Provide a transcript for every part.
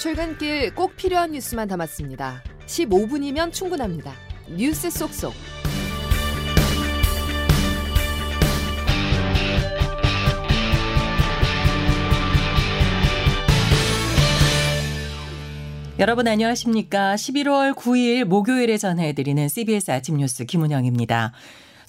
출근길 꼭 필요한 뉴스만 담았습니다. 15분이면 충분합니다. 뉴스 속속. 여러분 안녕하십니까? 11월 9일 목요일에 전해드리는 CBS 아침 뉴스 김은영입니다.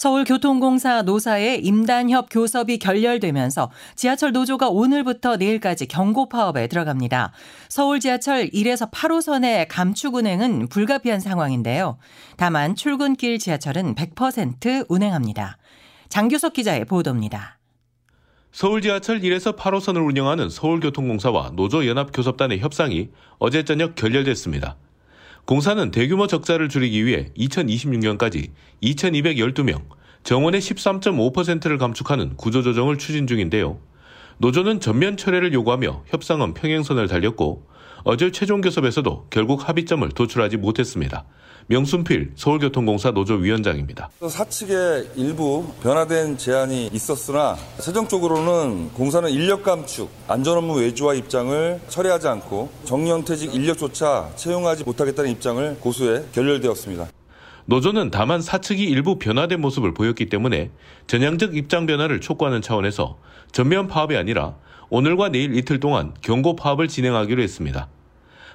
서울교통공사 노사의 임단협 교섭이 결렬되면서 지하철 노조가 오늘부터 내일까지 경고 파업에 들어갑니다. 서울 지하철 1에서 8호선의 감축 운행은 불가피한 상황인데요. 다만 출근길 지하철은 100% 운행합니다. 장규석 기자의 보도입니다. 서울 지하철 1에서 8호선을 운영하는 서울교통공사와 노조연합교섭단의 협상이 어제 저녁 결렬됐습니다. 공사는 대규모 적자를 줄이기 위해 2026년까지 2212명, 정원의 13.5%를 감축하는 구조조정을 추진 중인데요. 노조는 전면 철회를 요구하며 협상은 평행선을 달렸고 어제 최종 교섭에서도 결국 합의점을 도출하지 못했습니다. 명순필 서울교통공사 노조 위원장입니다. 사측의 일부 변화된 제안이 있었으나 최종적으로는 공사는 인력 감축, 안전 업무 외주화 입장을 철회하지 않고 정년퇴직 인력조차 채용하지 못하겠다는 입장을 고수해 결렬되었습니다. 노조는 다만 사측이 일부 변화된 모습을 보였기 때문에 전향적 입장 변화를 촉구하는 차원에서 전면 파업이 아니라 오늘과 내일 이틀 동안 경고 파업을 진행하기로 했습니다.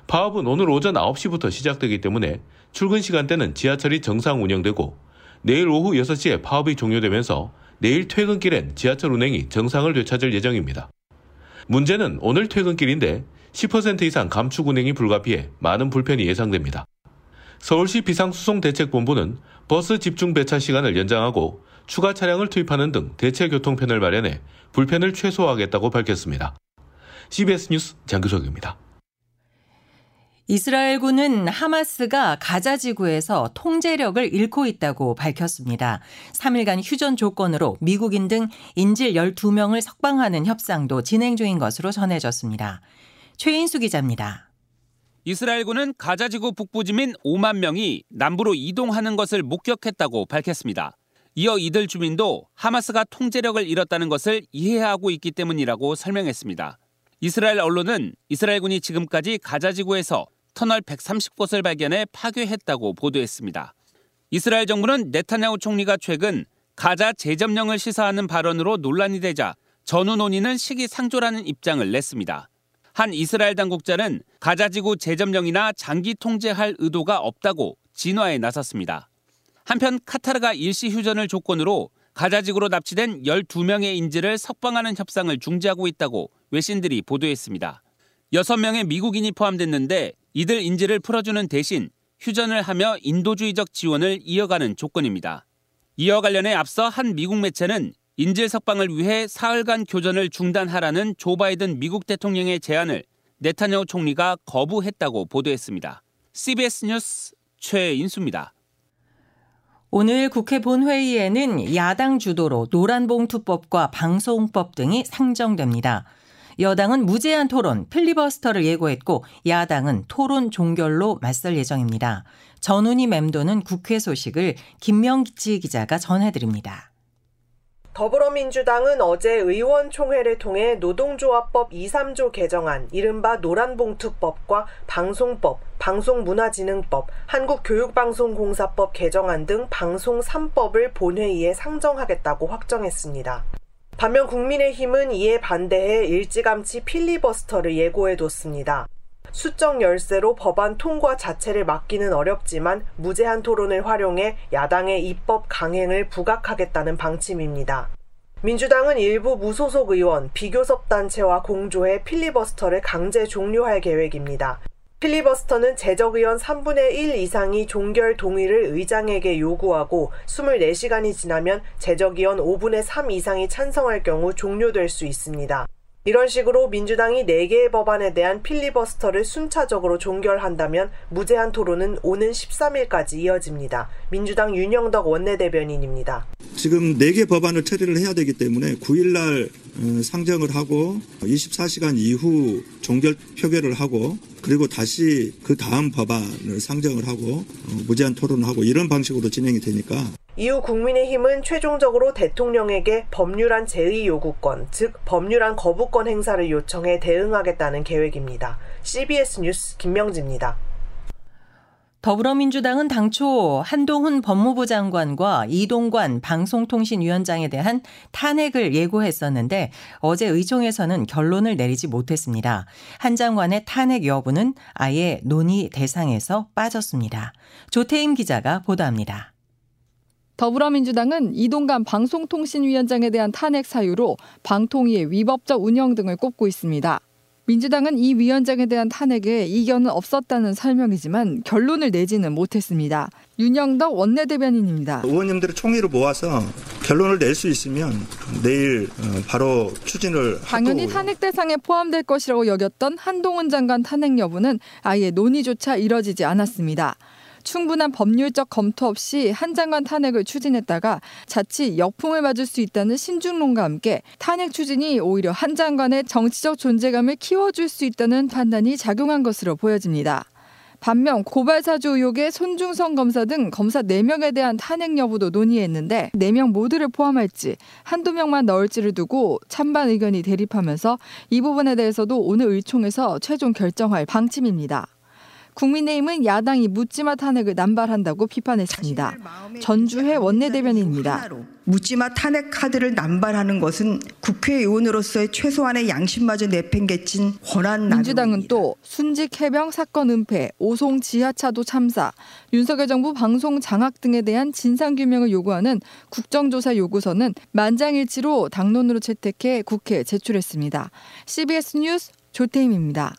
파업은 오늘 오전 9시부터 시작되기 때문에 출근 시간대는 지하철이 정상 운영되고 내일 오후 6시에 파업이 종료되면서 내일 퇴근길엔 지하철 운행이 정상을 되찾을 예정입니다. 문제는 오늘 퇴근길인데 10% 이상 감축 운행이 불가피해 많은 불편이 예상됩니다. 서울시 비상수송대책본부는 버스 집중 배차 시간을 연장하고 추가 차량을 투입하는 등 대체 교통편을 마련해 불편을 최소화하겠다고 밝혔습니다. CBS 뉴스 장규석입니다. 이스라엘군은 하마스가 가자 지구에서 통제력을 잃고 있다고 밝혔습니다. 3일간 휴전 조건으로 미국인 등 인질 12명을 석방하는 협상도 진행 중인 것으로 전해졌습니다. 최인수 기자입니다. 이스라엘군은 가자지구 북부 주민 5만 명이 남부로 이동하는 것을 목격했다고 밝혔습니다. 이어 이들 주민도 하마스가 통제력을 잃었다는 것을 이해하고 있기 때문이라고 설명했습니다. 이스라엘 언론은 이스라엘군이 지금까지 가자지구에서 터널 130곳을 발견해 파괴했다고 보도했습니다. 이스라엘 정부는 네타냐후 총리가 최근 가자 재점령을 시사하는 발언으로 논란이 되자 전후 논의는 시기상조라는 입장을 냈습니다. 한 이스라엘 당국자는 가자지구 재점령이나 장기 통제할 의도가 없다고 진화에 나섰습니다. 한편 카타르가 일시 휴전을 조건으로 가자지구로 납치된 12명의 인질을 석방하는 협상을 중지하고 있다고 외신들이 보도했습니다. 6명의 미국인이 포함됐는데 이들 인질을 풀어주는 대신 휴전을 하며 인도주의적 지원을 이어가는 조건입니다. 이어 관련해 앞서 한 미국 매체는 인질 석방을 위해 사흘간 교전을 중단하라는 조 바이든 미국 대통령의 제안을 네타냐후 총리가 거부했다고 보도했습니다. CBS 뉴스 최인수입니다. 오늘 국회 본회의에는 야당 주도로 노란봉투법과 방송법 등이 상정됩니다. 여당은 무제한 토론, 필리버스터를 예고했고 야당은 토론 종결로 맞설 예정입니다. 전운이 맴도는 국회 소식을 김명지 기자가 전해드립니다. 더불어민주당은 어제 의원총회를 통해 노동조합법 2, 3조 개정안, 이른바 노란봉투법과 방송법, 방송문화진흥법, 한국교육방송공사법 개정안 등 방송 3법을 본회의에 상정하겠다고 확정했습니다. 반면 국민의힘은 이에 반대해 일찌감치 필리버스터를 예고해뒀습니다. 수적 열세로 법안 통과 자체를 막기는 어렵지만 무제한 토론을 활용해 야당의 입법 강행을 부각하겠다는 방침입니다. 민주당은 일부 무소속 의원, 비교섭 단체와 공조해 필리버스터를 강제 종료할 계획입니다. 필리버스터는 재적 의원 3분의 1 이상이 종결 동의를 의장에게 요구하고 24시간이 지나면 재적 의원 5분의 3 이상이 찬성할 경우 종료될 수 있습니다. 이런 식으로 민주당이 4개의 법안에 대한 필리버스터를 순차적으로 종결한다면 무제한 토론은 오는 13일까지 이어집니다. 민주당 윤영덕 원내대변인입니다. 지금 4개 법안을 처리를 해야 되기 때문에 9일날 어, 상정을 하고 24시간 이후 종결 표결을 하고 그리고 다시 그 다음 법안을 상정을 하고 어, 무제한 토론을 하고 이런 방식으로 진행이 되니까 이후 국민의힘은 최종적으로 대통령에게 법률안 제의 요구권, 즉 법률안 거부권 행사를 요청해 대응하겠다는 계획입니다. CBS 뉴스 김명지입니다. 더불어민주당은 당초 한동훈 법무부 장관과 이동관 방송통신위원장에 대한 탄핵을 예고했었는데 어제 의총에서는 결론을 내리지 못했습니다. 한 장관의 탄핵 여부는 아예 논의 대상에서 빠졌습니다. 조태임 기자가 보도합니다. 더불어민주당은 이동관 방송통신위원장에 대한 탄핵 사유로 방통위의 위법적 운영 등을 꼽고 있습니다. 민주당은 이 위원장에 대한 탄핵에 이견은 없었다는 설명이지만 결론을 내지는 못했습니다. 윤영덕 원내대변인입니다. 의원님들의 총의를 모아서 결론을 낼 수 있으면 내일 어, 바로 추진을 당연히 탄핵 대상에 포함될 것이라고 여겼던 한동훈 장관 탄핵 여부는 아예 논의조차 이뤄지지 않았습니다. 충분한 법률적 검토 없이 한 장관 탄핵을 추진했다가 자칫 역풍을 맞을 수 있다는 신중론과 함께 탄핵 추진이 오히려 한 장관의 정치적 존재감을 키워줄 수 있다는 판단이 작용한 것으로 보여집니다. 반면 고발사주 의혹의 손중성 검사 등 검사 4명에 대한 탄핵 여부도 논의했는데 4명 모두를 포함할지 한두 명만 넣을지를 두고 찬반 의견이 대립하면서 이 부분에 대해서도 오늘 의총에서 최종 결정할 방침입니다. 국민의힘은 야당이 묻지마 탄핵을 남발한다고 비판했습니다. 전주회 원내대변인입니다. 묻지마 탄핵 카드를 남발하는 것은 국회의원으로서의 최소한의 양심마저 내팽개친 권한 민주당은 또 순직 해병 사건 은폐, 오송 지하차도 참사, 윤석열 정부 방송 장악 등에 대한 진상 규명을 요구하는 국정조사 요구서는 만장일치로 당론으로 채택해 국회에 제출했습니다. CBS 뉴스 조태임입니다.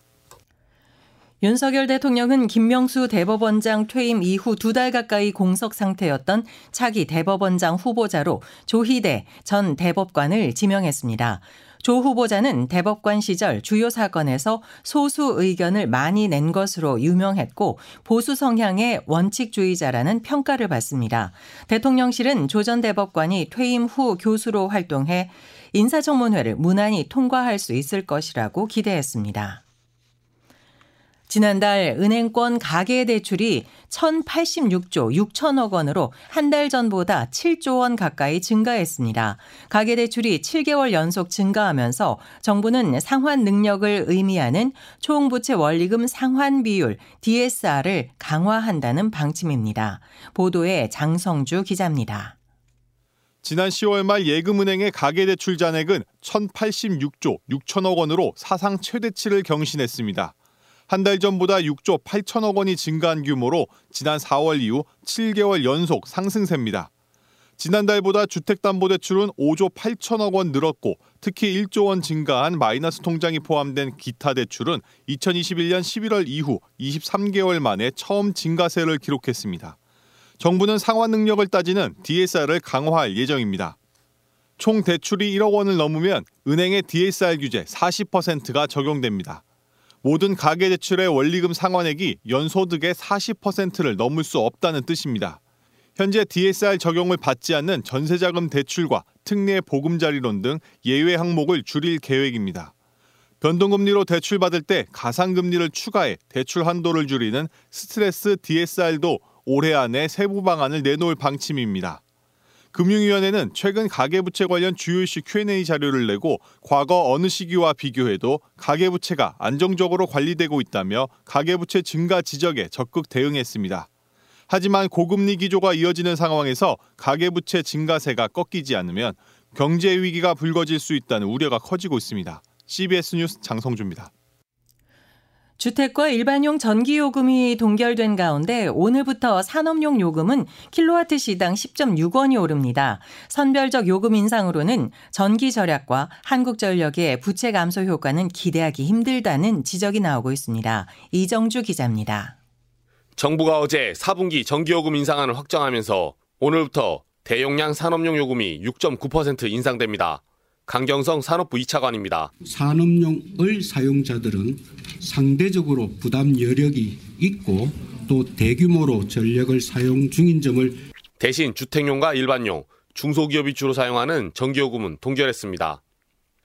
윤석열 대통령은 김명수 대법원장 퇴임 이후 두 달 가까이 공석 상태였던 차기 대법원장 후보자로 조희대 전 대법관을 지명했습니다. 조 후보자는 대법관 시절 주요 사건에서 소수 의견을 많이 낸 것으로 유명했고 보수 성향의 원칙주의자라는 평가를 받습니다. 대통령실은 조 전 대법관이 퇴임 후 교수로 활동해 인사청문회를 무난히 통과할 수 있을 것이라고 기대했습니다. 지난달 은행권 가계대출이 1,086조 6천억 원으로 한 달 전보다 7조 원 가까이 증가했습니다. 가계대출이 7개월 연속 증가하면서 정부는 상환 능력을 의미하는 총부채 원리금 상환 비율 DSR을 강화한다는 방침입니다. 보도에 장성주 기자입니다. 지난 10월 말 예금은행의 가계대출 잔액은 1,086조 6천억 원으로 사상 최대치를 경신했습니다. 한 달 전보다 6조 8천억 원이 증가한 규모로 지난 4월 이후 7개월 연속 상승세입니다. 지난달보다 주택담보대출은 5조 8천억 원 늘었고 특히 1조 원 증가한 마이너스 통장이 포함된 기타 대출은 2021년 11월 이후 23개월 만에 처음 증가세를 기록했습니다. 정부는 상환 능력을 따지는 DSR을 강화할 예정입니다. 총 대출이 1억 원을 넘으면 은행의 DSR 규제 40%가 적용됩니다. 모든 가계대출의 원리금 상환액이 연소득의 40%를 넘을 수 없다는 뜻입니다. 현재 DSR 적용을 받지 않는 전세자금 대출과 특례 보금자리론 등 예외 항목을 줄일 계획입니다. 변동금리로 대출받을 때 가상금리를 추가해 대출 한도를 줄이는 스트레스 DSR도 올해 안에 세부 방안을 내놓을 방침입니다. 금융위원회는 최근 가계부채 관련 주요 이슈 Q&A 자료를 내고 과거 어느 시기와 비교해도 가계부채가 안정적으로 관리되고 있다며 가계부채 증가 지적에 적극 대응했습니다. 하지만 고금리 기조가 이어지는 상황에서 가계부채 증가세가 꺾이지 않으면 경제 위기가 불거질 수 있다는 우려가 커지고 있습니다. CBS 뉴스 장성주입니다. 주택과 일반용 전기요금이 동결된 가운데 오늘부터 산업용 요금은 킬로와트 시당 10.6원이 오릅니다. 선별적 요금 인상으로는 전기 절약과 한국전력의 부채 감소 효과는 기대하기 힘들다는 지적이 나오고 있습니다. 이정주 기자입니다. 정부가 어제 4분기 전기요금 인상안을 확정하면서 오늘부터 대용량 산업용 요금이 6.9% 인상됩니다. 강경성 산업부 2차관입니다. 산업용을 사용자들은 상대적으로 부담 여력이 있고 또 대규모로 전력을 사용 중인 점을 대신 주택용과 일반용, 중소기업이 주로 사용하는 전기요금은 동결했습니다.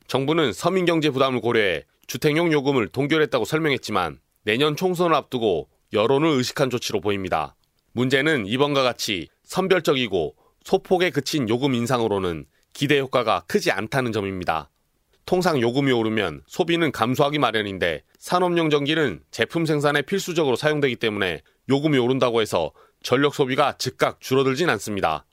정부는 서민경제 부담을 고려해 주택용 요금을 동결했다고 설명했지만 내년 총선을 앞두고 여론을 의식한 조치로 보입니다. 문제는 이번과 같이 선별적이고 소폭에 그친 요금 인상으로는 기대 효과가 크지 않다는 점입니다. 통상 요금이 오르면 소비는 감소하기 마련인데 산업용 전기는 제품 생산에 필수적으로 사용되기 때문에 요금이 오른다고 해서 전력 소비가 즉각 줄어들진 않습니다.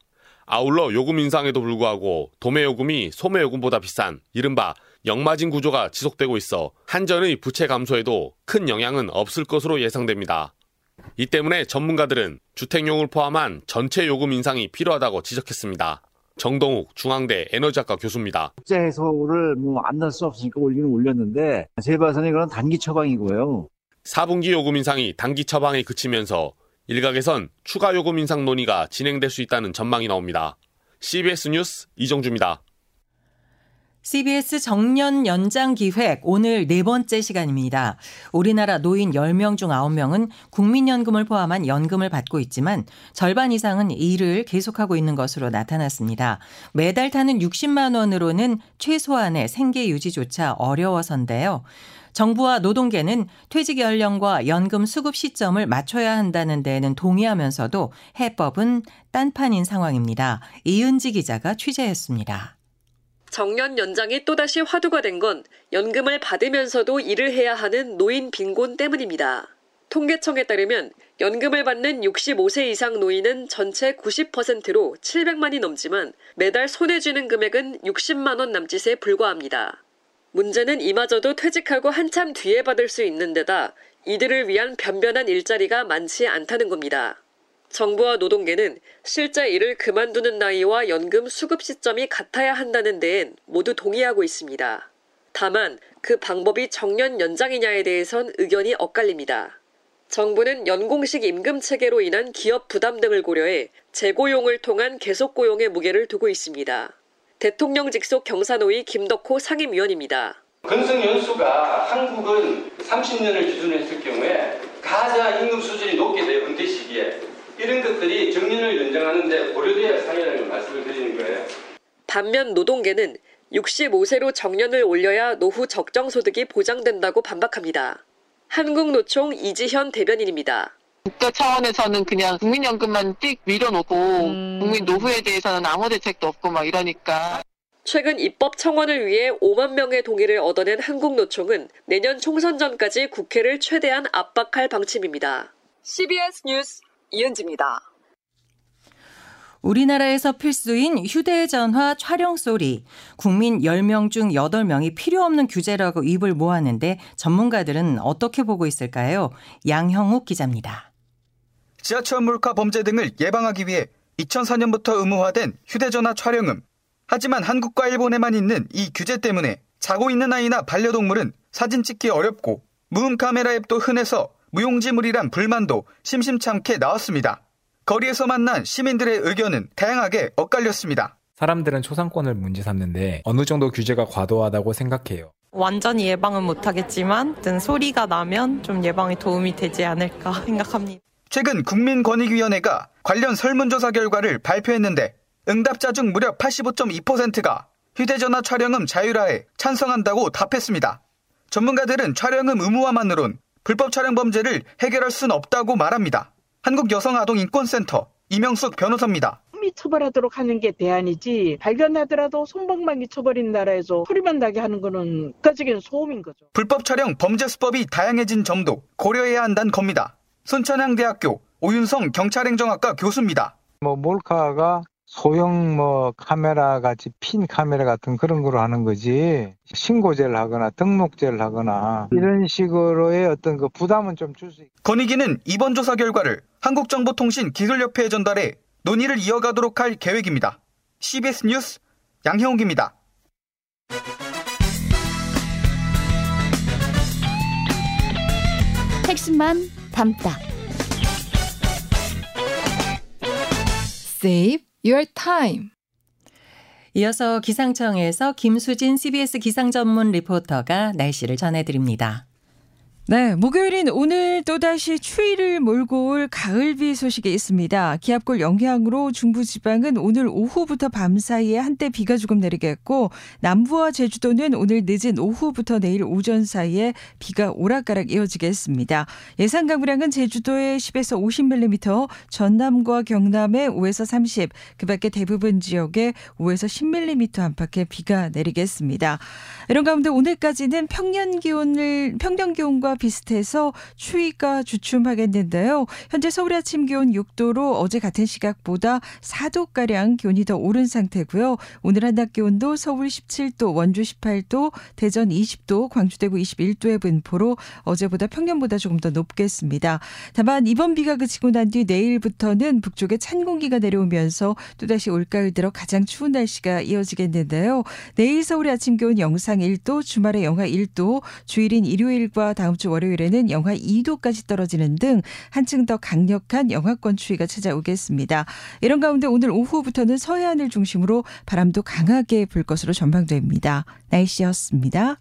아울러 요금 인상에도 불구하고 도매 요금이 소매 요금보다 비싼 이른바 역마진 구조가 지속되고 있어 한전의 부채 감소에도 큰 영향은 없을 것으로 예상됩니다. 이 때문에 전문가들은 주택용을 포함한 전체 요금 인상이 필요하다고 지적했습니다. 정동욱 중앙대 에너지학과 교수입니다. 국제 해소를 뭐 안 날 수 없으니까 올리는 올렸는데 제 봐서는 이건 단기 처방이고요. 4분기 요금 인상이 단기 처방에 그치면서 일각에선 추가 요금 인상 논의가 진행될 수 있다는 전망이 나옵니다. CBS 뉴스 이정주입니다. CBS 정년 연장 기획 오늘 네 번째 시간입니다. 우리나라 노인 10명 중 9명은 국민연금을 포함한 연금을 받고 있지만 절반 이상은 일을 계속하고 있는 것으로 나타났습니다. 매달 타는 60만 원으로는 최소한의 생계 유지조차 어려워서인데요. 정부와 노동계는 퇴직 연령과 연금 수급 시점을 맞춰야 한다는 데에는 동의하면서도 해법은 딴판인 상황입니다. 이은지 기자가 취재했습니다. 정년 연장이 또다시 화두가 된 건 연금을 받으면서도 일을 해야 하는 노인 빈곤 때문입니다. 통계청에 따르면 연금을 받는 65세 이상 노인은 전체 90%로 700만이 넘지만 매달 손에 쥐는 금액은 60만 원 남짓에 불과합니다. 문제는 이마저도 퇴직하고 한참 뒤에 받을 수 있는 데다 이들을 위한 변변한 일자리가 많지 않다는 겁니다. 정부와 노동계는 실제 일을 그만두는 나이와 연금 수급 시점이 같아야 한다는 데엔 모두 동의하고 있습니다. 다만 그 방법이 정년 연장이냐에 대해선 의견이 엇갈립니다. 정부는 연공식 임금 체계로 인한 기업 부담 등을 고려해 재고용을 통한 계속 고용의 무게를 두고 있습니다. 대통령 직속 경사노위 김덕호 상임위원입니다. 근속 연수가 한국은 30년을 기준으로 했을 경우에 가장 임금 수준이 높게 돼요. 은퇴 시기에. 이런 것들이 정년을 연장하는데 고려돼야 할 사항이라는 말씀을 드리는 거예요. 반면 노동계는 65세로 정년을 올려야 노후 적정 소득이 보장된다고 반박합니다. 한국노총 이지현 대변인입니다. 국가 차원에서는 그냥 국민연금만 띡 밀어놓고 음. 국민 노후에 대해서는 아무 대책도 없고 막 이러니까. 최근 입법 청원을 위해 5만 명의 동의를 얻어낸 한국노총은 내년 총선 전까지 국회를 최대한 압박할 방침입니다. CBS 뉴스 이은지입니다. 우리나라에서 필수인 휴대전화 촬영 소리. 국민 10명 중 8명이 필요 없는 규제라고 입을 모았는데 전문가들은 어떻게 보고 있을까요? 양형욱 기자입니다. 지하철 몰카 범죄 등을 예방하기 위해 2004년부터 의무화된 휴대전화 촬영음. 하지만 한국과 일본에만 있는 이 규제 때문에 자고 있는 아이나 반려동물은 사진 찍기 어렵고 무음 카메라 앱도 흔해서 무용지물이란 불만도 심심찮게 나왔습니다. 거리에서 만난 시민들의 의견은 다양하게 엇갈렸습니다. 사람들은 초상권을 문제 삼는데 어느 정도 규제가 과도하다고 생각해요. 완전히 예방은 못하겠지만 소리가 나면 좀 예방에 도움이 되지 않을까 생각합니다. 최근 국민권익위원회가 관련 설문조사 결과를 발표했는데 응답자 중 무려 85.2%가 휴대전화 촬영음 자율화에 찬성한다고 답했습니다. 전문가들은 촬영음 의무화만으론 불법 촬영 범죄를 해결할 수는 없다고 말합니다. 한국여성아동인권센터 이명숙 변호사입니다. 처벌하도록 하는 게 대안이지 발견하더라도 손방망이 쳐버린 나라에서 소리만 나게 하는 거는 국가적인 소음인 거죠. 불법 촬영 범죄 수법이 다양해진 점도 고려해야 한다는 겁니다. 순천향대학교 오윤성 경찰행정학과 교수입니다. 뭐 몰카가 소형 뭐 카메라 같이 핀 카메라 같은 그런 거로 하는 거지 신고제를 하거나 등록제를 하거나 이런 식으로의 어떤 그 부담은 좀 줄 수 있고 권익위는 이번 조사 결과를 한국정보통신기술협회에 전달해 논의를 이어가도록 할 계획입니다. CBS 뉴스 양형욱입니다. 핵심만 담다. Save your time. 이어서 기상청에서 김수진 CBS 기상 전문 리포터가 날씨를 전해드립니다. 네, 목요일인 오늘 또다시 추위를 몰고 올 가을비 소식이 있습니다. 기압골 영향으로 중부지방은 오늘 오후부터 밤 사이에 한때 비가 조금 내리겠고 남부와 제주도는 오늘 늦은 오후부터 내일 오전 사이에 비가 오락가락 이어지겠습니다. 예상 강우량은 제주도에 10에서 50mm, 전남과 경남에 5에서 30, 그밖에 대부분 지역에 5에서 10mm 안팎의 비가 내리겠습니다. 이런 가운데 오늘까지는 평년 기온을 평년 기온과 비슷해서 추위가 주춤하겠는데요. 현재 서울 아침 기온 6도로 어제 같은 시각보다 4도가량 기온이 더 오른 상태고요. 오늘 한낮 기온도 서울 17도, 원주 18도, 대전 20도, 광주 대구 21도의 분포로 어제보다 평년보다 조금 더 높겠습니다. 다만 이번 비가 그치고 난 뒤 내일부터는 북쪽에 찬 공기가 내려오면서 또다시 올가을 들어 가장 추운 날씨가 이어지겠는데요. 내일 서울의 아침 기온 영상 1도, 주말에 영하 1도, 주일인 일요일과 다음 주 월요일에는 영하 2도까지 떨어지는 등 한층 더 강력한 영하권 추위가 찾아오겠습니다. 이런 가운데 오늘 오후부터는 서해안을 중심으로 바람도 강하게 불 것으로 전망됩니다. 날씨였습니다.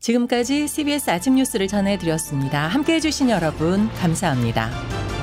지금까지 CBS 아침 뉴스를 전해드렸습니다. 함께 해 주신 여러분 감사합니다.